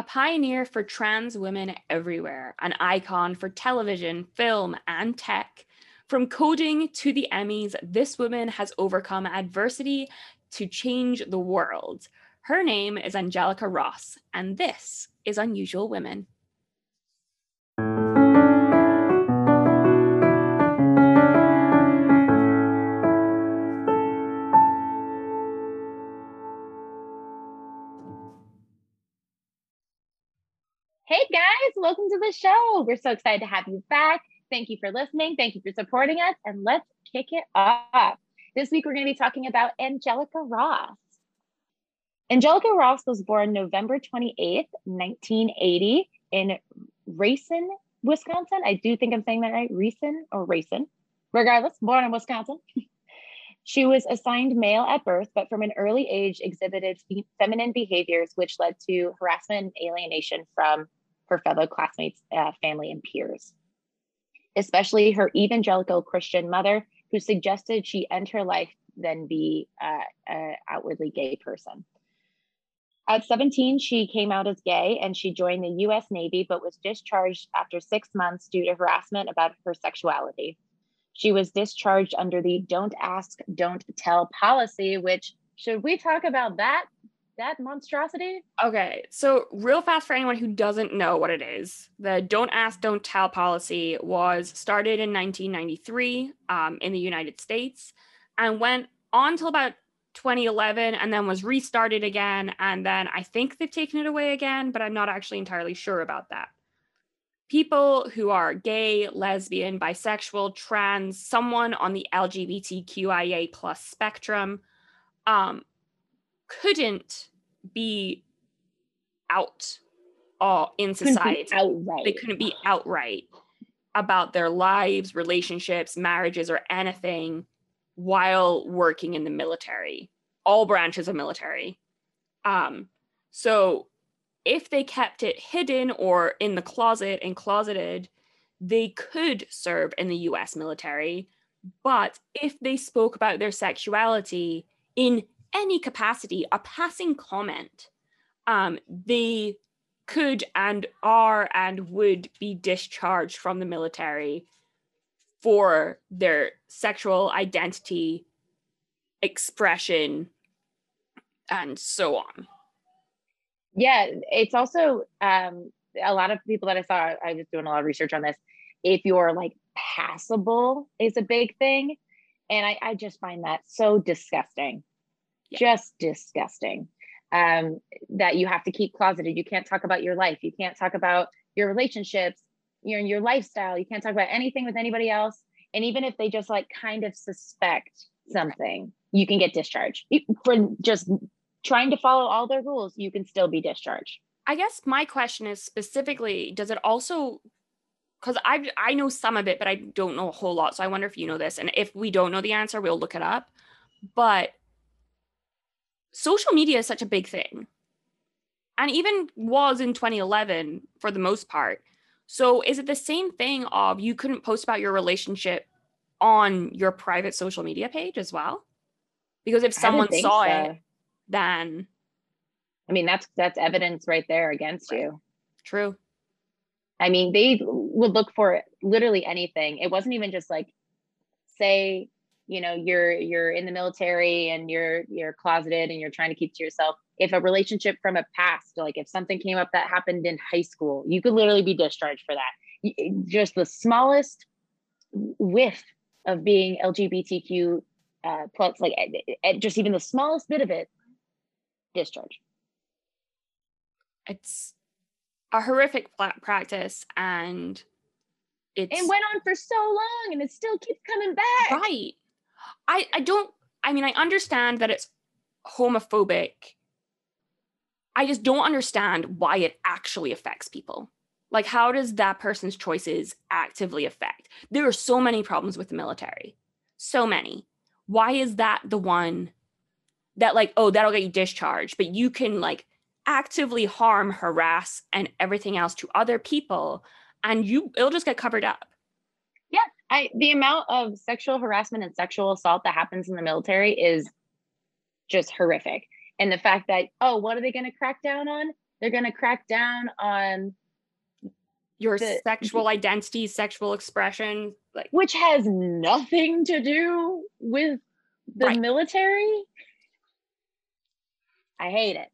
A pioneer for trans women everywhere, an icon for television, film, and tech. From coding to the Emmys, this woman has overcome adversity to change the world. Her name is Angelica Ross, and this is Unusual Women. Hey guys, welcome to the show. We're so excited to have you back. Thank you for listening. Thank you for supporting us. And let's kick it off. This week, we're going to be talking about Angelica Ross. Angelica Ross was born November 28th, 1980, in Racine, Wisconsin. I do think I'm saying that right. Racine or Racine. Regardless, born in Wisconsin. she was assigned male at birth, but from an early age exhibited feminine behaviors, which led to harassment and alienation from her fellow classmates, uh, family, and peers. Especially her evangelical Christian mother, who suggested she end her life than be uh, an outwardly gay person. At 17, she came out as gay and she joined the US Navy, but was discharged after six months due to harassment about her sexuality. She was discharged under the don't ask, don't tell policy, which should we talk about that that monstrosity? Okay, so real fast for anyone who doesn't know what it is, the "Don't Ask, Don't Tell" policy was started in 1993 um, in the United States and went on till about 2011, and then was restarted again, and then I think they've taken it away again, but I'm not actually entirely sure about that. People who are gay, lesbian, bisexual, trans, someone on the LGBTQIA plus spectrum, um, couldn't be out all in society. outright. They couldn't be outright about their lives, relationships, marriages, or anything while working in the military, all branches of military. Um, so if they kept it hidden or in the closet and closeted, they could serve in the US military. But if they spoke about their sexuality in any capacity, a passing comment, um, they could and are and would be discharged from the military for their sexual identity, expression, and so on. Yeah, it's also um, a lot of people that I saw. I was doing a lot of research on this. If you're like passable, is a big thing, and I, I just find that so disgusting. Just disgusting. Um, that you have to keep closeted. You can't talk about your life. You can't talk about your relationships, your your lifestyle. You can't talk about anything with anybody else. And even if they just like kind of suspect something, you can get discharged for just trying to follow all their rules. You can still be discharged. I guess my question is specifically: Does it also because I I know some of it, but I don't know a whole lot. So I wonder if you know this, and if we don't know the answer, we'll look it up. But social media is such a big thing and even was in 2011 for the most part. So is it the same thing of you couldn't post about your relationship on your private social media page as well? Because if someone saw so. it, then I mean that's that's evidence right there against right. you. True. I mean, they would look for literally anything. It wasn't even just like say you know you're you're in the military and you're you're closeted and you're trying to keep to yourself. If a relationship from a past like if something came up that happened in high school you could literally be discharged for that. Eh, just the smallest whiff of being lgbtq uh, plus like eh, eh, just even the smallest bit of it discharge it's a horrific practice and it's it went on for so long and it still keeps coming back. Right I I don't I mean I understand that it's homophobic. I just don't understand why it actually affects people. Like how does that person's choices actively affect? There are so many problems with the military. So many. Why is that the one that like oh that'll get you discharged, but you can like actively harm, harass and everything else to other people and you it'll just get covered up. I the amount of sexual harassment and sexual assault that happens in the military is just horrific. And the fact that, oh, what are they going to crack down on? They're going to crack down on your the, sexual identity, sexual expression, like which has nothing to do with the right. military. I hate it.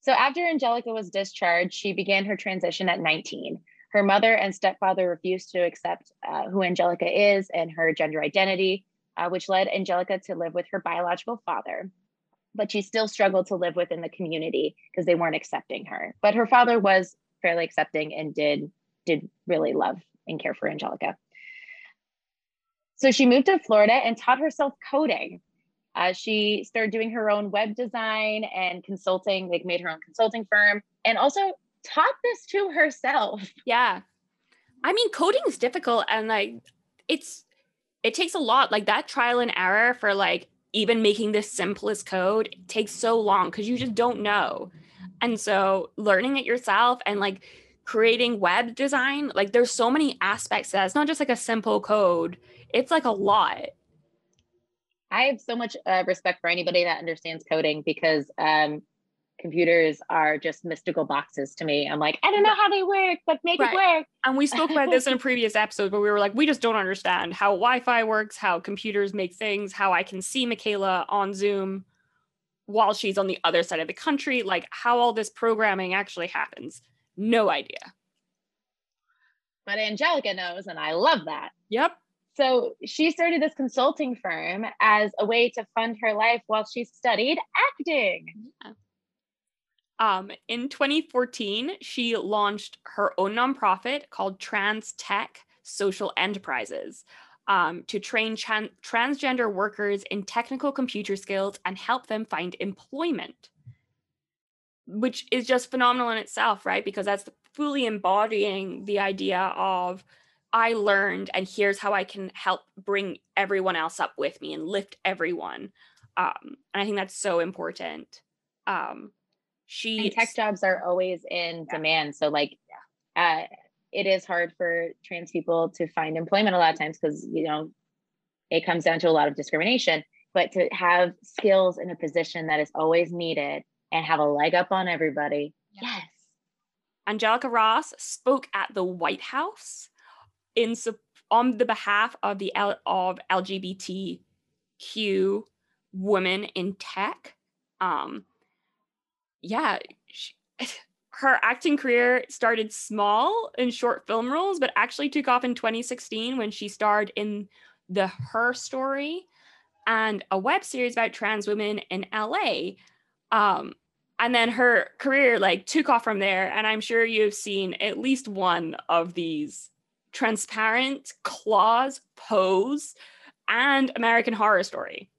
So after Angelica was discharged, she began her transition at 19. Her mother and stepfather refused to accept uh, who Angelica is and her gender identity, uh, which led Angelica to live with her biological father. But she still struggled to live within the community because they weren't accepting her. But her father was fairly accepting and did did really love and care for Angelica. So she moved to Florida and taught herself coding. Uh, she started doing her own web design and consulting, like made her own consulting firm, and also taught this to herself. Yeah. I mean, coding is difficult and like it's it takes a lot. Like that trial and error for like even making the simplest code takes so long because you just don't know. And so learning it yourself and like creating web design, like there's so many aspects that it's not just like a simple code. It's like a lot. I have so much uh, respect for anybody that understands coding because um, computers are just mystical boxes to me. I'm like, I don't know how they work, but make right. it work. And we spoke about this in a previous episode where we were like, we just don't understand how Wi-Fi works, how computers make things, how I can see Michaela on Zoom while she's on the other side of the country, like how all this programming actually happens. No idea. But Angelica knows, and I love that. Yep. So she started this consulting firm as a way to fund her life while she studied acting. Yeah. Um, in 2014, she launched her own nonprofit called Trans Tech Social Enterprises um, to train tran- transgender workers in technical computer skills and help them find employment, which is just phenomenal in itself, right? Because that's fully embodying the idea of I learned, and here's how I can help bring everyone else up with me and lift everyone. Um, and I think that's so important. Um, she and tech jobs are always in yeah. demand. So like uh, it is hard for trans people to find employment a lot of times because you know it comes down to a lot of discrimination. But to have skills in a position that is always needed and have a leg up on everybody. Yes. Angelica ross spoke at the white house in on the behalf of the L- of lgbtq women in tech. Um yeah, she, her acting career started small in short film roles, but actually took off in 2016 when she starred in the Her Story and a web series about trans women in LA. Um, and then her career like took off from there. And I'm sure you've seen at least one of these transparent claws pose and American Horror Story.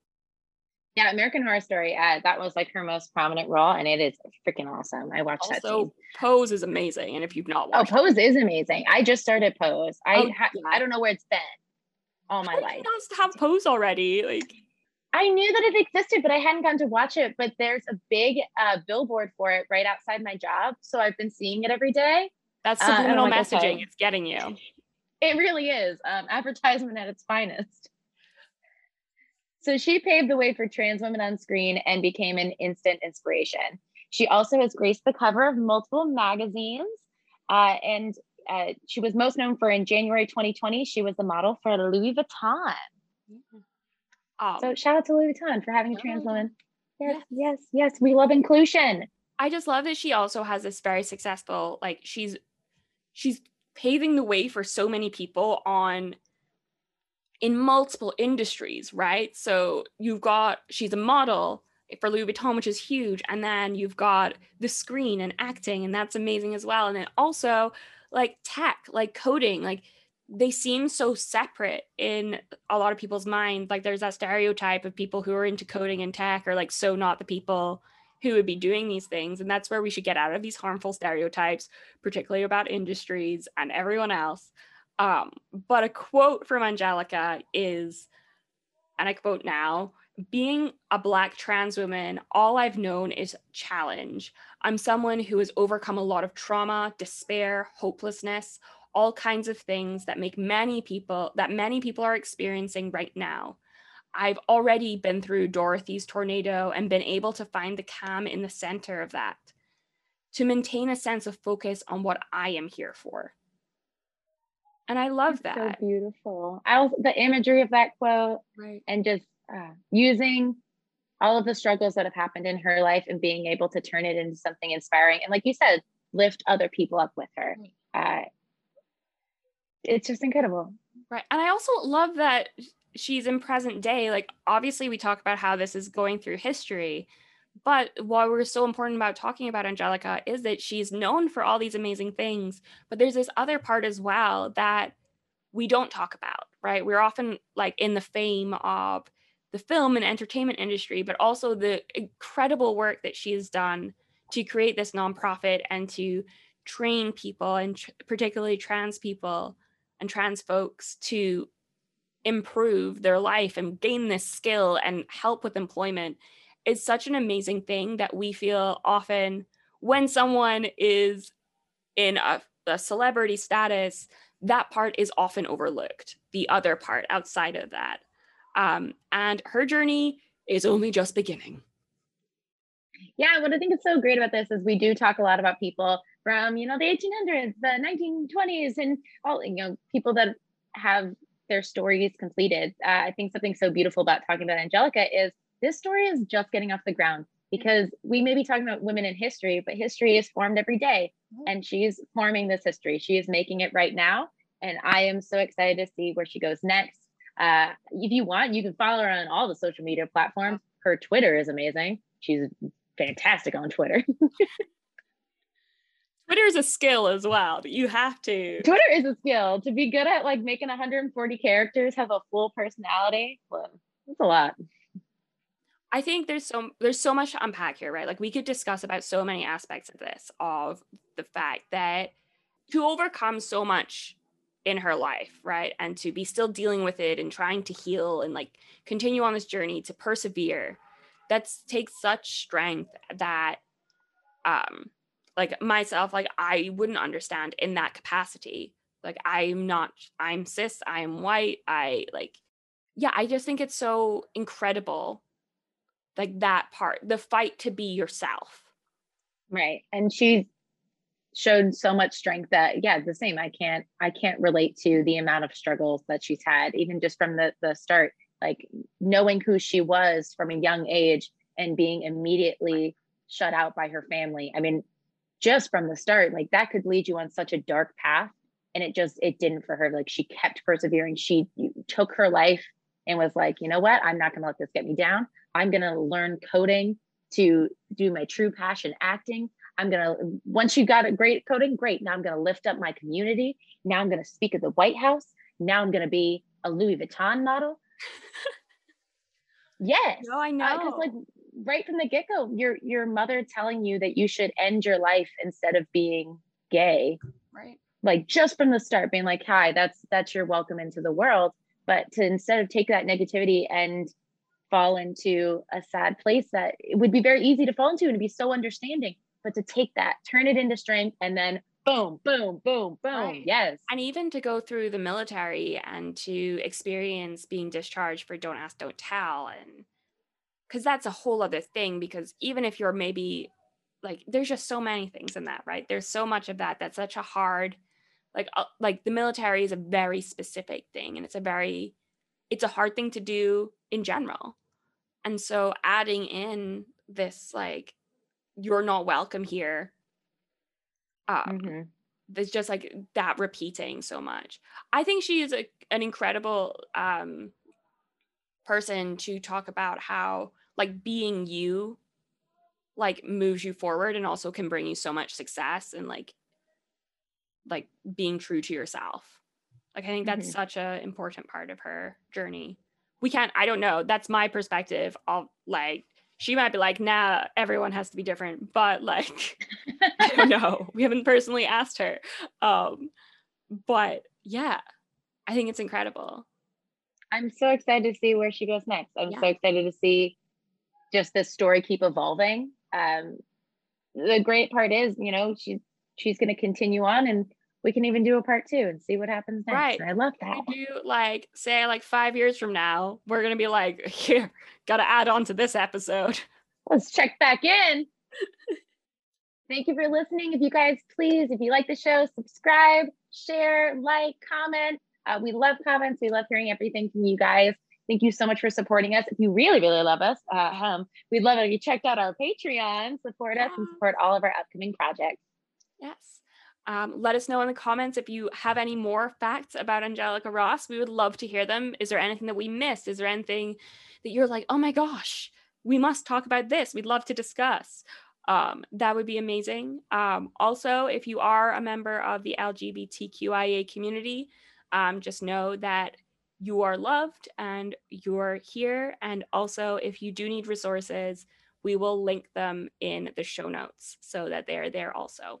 Yeah, American Horror Story. Uh, that was like her most prominent role, and it is freaking awesome. I watched also, that. Also, Pose is amazing, and if you've not oh, watched, oh, Pose it, is amazing. I just started Pose. I oh, ha- yeah. I don't know where it's been all my life. to have Pose already. Like I knew that it existed, but I hadn't gone to watch it. But there's a big uh, billboard for it right outside my job, so I've been seeing it every day. That's uh, subliminal uh, messaging. Okay. It's getting you. It really is um, advertisement at its finest. So she paved the way for trans women on screen and became an instant inspiration. She also has graced the cover of multiple magazines. Uh, and uh, she was most known for in January 2020, she was the model for Louis Vuitton. So shout out to Louis Vuitton for having a trans woman. Yes, yes, yes. We love inclusion. I just love that she also has this very successful, like she's she's paving the way for so many people on in multiple industries, right? So you've got she's a model for Louis Vuitton, which is huge, and then you've got the screen and acting, and that's amazing as well. And then also like tech, like coding, like they seem so separate in a lot of people's minds. Like there's that stereotype of people who are into coding and tech are like so not the people who would be doing these things. And that's where we should get out of these harmful stereotypes, particularly about industries and everyone else. Um, but a quote from Angelica is, and I quote now being a Black trans woman, all I've known is challenge. I'm someone who has overcome a lot of trauma, despair, hopelessness, all kinds of things that make many people, that many people are experiencing right now. I've already been through Dorothy's tornado and been able to find the calm in the center of that to maintain a sense of focus on what I am here for. And I love that. So beautiful. I also the imagery of that quote, right? And just uh, using all of the struggles that have happened in her life and being able to turn it into something inspiring. And like you said, lift other people up with her. Uh, it's just incredible. Right. And I also love that she's in present day. Like, obviously, we talk about how this is going through history. But why we're so important about talking about Angelica is that she's known for all these amazing things. But there's this other part as well that we don't talk about, right? We're often like in the fame of the film and entertainment industry, but also the incredible work that she's done to create this nonprofit and to train people and tr- particularly trans people and trans folks to improve their life and gain this skill and help with employment is such an amazing thing that we feel often when someone is in a, a celebrity status that part is often overlooked the other part outside of that um, and her journey is only just beginning yeah, what I think is so great about this is we do talk a lot about people from, you know, the 1800s, the 1920s, and all, you know, people that have their stories completed. Uh, I think something so beautiful about talking about Angelica is this story is just getting off the ground because we may be talking about women in history, but history is formed every day, mm-hmm. and she's forming this history. She is making it right now. And I am so excited to see where she goes next. Uh, if you want, you can follow her on all the social media platforms. Her Twitter is amazing. She's fantastic on Twitter. Twitter is a skill as well. But you have to. Twitter is a skill to be good at like making 140 characters have a full personality. Well, that's a lot. I think there's so there's so much to unpack here, right? Like we could discuss about so many aspects of this, of the fact that to overcome so much in her life, right? And to be still dealing with it and trying to heal and like continue on this journey to persevere that takes such strength that um like myself like i wouldn't understand in that capacity like i'm not i'm cis i'm white i like yeah i just think it's so incredible like that part the fight to be yourself right and she showed so much strength that yeah the same i can't i can't relate to the amount of struggles that she's had even just from the the start like knowing who she was from a young age and being immediately shut out by her family. I mean, just from the start, like that could lead you on such a dark path. And it just, it didn't for her. Like she kept persevering. She took her life and was like, you know what? I'm not going to let this get me down. I'm going to learn coding to do my true passion acting. I'm going to, once you got a great coding, great. Now I'm going to lift up my community. Now I'm going to speak at the White House. Now I'm going to be a Louis Vuitton model. yes. No, I know. Because like right from the get-go, your your mother telling you that you should end your life instead of being gay. Right. Like just from the start, being like, hi, that's that's your welcome into the world. But to instead of take that negativity and fall into a sad place that it would be very easy to fall into and be so understanding, but to take that, turn it into strength, and then boom, boom, boom, boom. Right. Yes. And even to go through the military and to experience being discharged for don't ask, don't tell. And because that's a whole other thing, because even if you're maybe like, there's just so many things in that, right? There's so much of that. That's such a hard, like, uh, like the military is a very specific thing and it's a very, it's a hard thing to do in general. And so adding in this, like, you're not welcome here um, mm-hmm. There's just like that repeating so much. I think she is a, an incredible um, person to talk about how like being you like moves you forward and also can bring you so much success and like like being true to yourself. Like I think that's mm-hmm. such an important part of her journey. We can't I don't know, that's my perspective. I'll like she might be like, nah, everyone has to be different. But like, I don't know. We haven't personally asked her. Um, but yeah, I think it's incredible. I'm so excited to see where she goes next. I'm yeah. so excited to see just this story keep evolving. Um, the great part is, you know, she's she's going to continue on and we can even do a part two and see what happens next. Right. I love that. Do like say like five years from now, we're gonna be like, here, gotta add on to this episode. Let's check back in. Thank you for listening. If you guys please, if you like the show, subscribe, share, like, comment. Uh, we love comments. We love hearing everything from you guys. Thank you so much for supporting us. If you really, really love us, uh, um, we'd love it if you checked out our Patreon, support us, and support all of our upcoming projects. Yes. Um, let us know in the comments if you have any more facts about Angelica Ross. We would love to hear them. Is there anything that we missed? Is there anything that you're like, oh my gosh, we must talk about this? We'd love to discuss. Um, that would be amazing. Um, also, if you are a member of the LGBTQIA community, um, just know that you are loved and you're here. And also, if you do need resources, we will link them in the show notes so that they're there also.